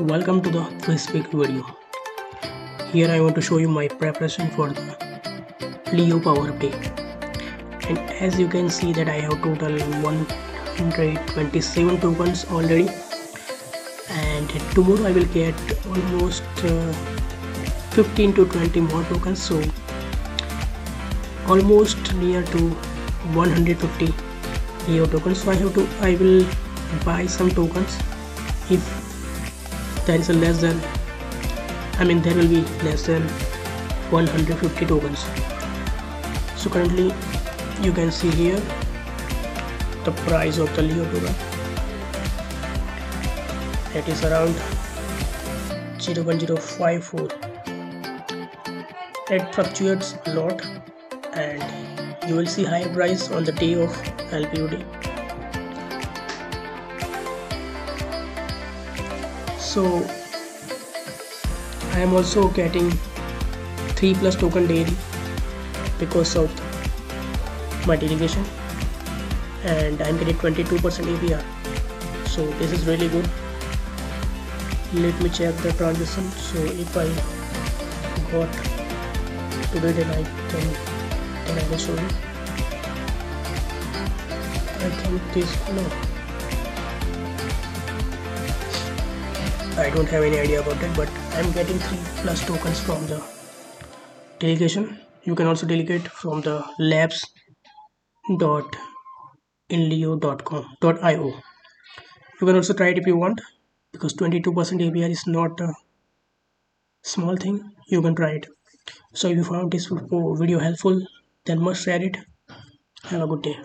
welcome to the 3speak video. Here I want to show you my preparation for the Leo power up day. And as you can see that I have total 127 tokens already. And tomorrow I will get almost uh, 15 to 20 more tokens. So almost near to 150 Leo tokens. So I have to I will buy some tokens. If there is a less than I mean there will be less than 150 tokens. So currently you can see here the price of the Leo token. It is around 0.054 it fluctuates a lot and you will see higher price on the day of LPUD so I am also getting 3 plus token daily because of my delegation and I'm getting 22% APR so this is really good. Let me check the transaction so if I got today then I can then I will show you. I think this no I don't have any idea about it but I'm getting 3 plus tokens from the delegation. You can also delegate from the labs dot dot io. You can also try it if you want because 22% APR is not a small thing. You can try it. So if you found this video helpful then must share it. Have a good day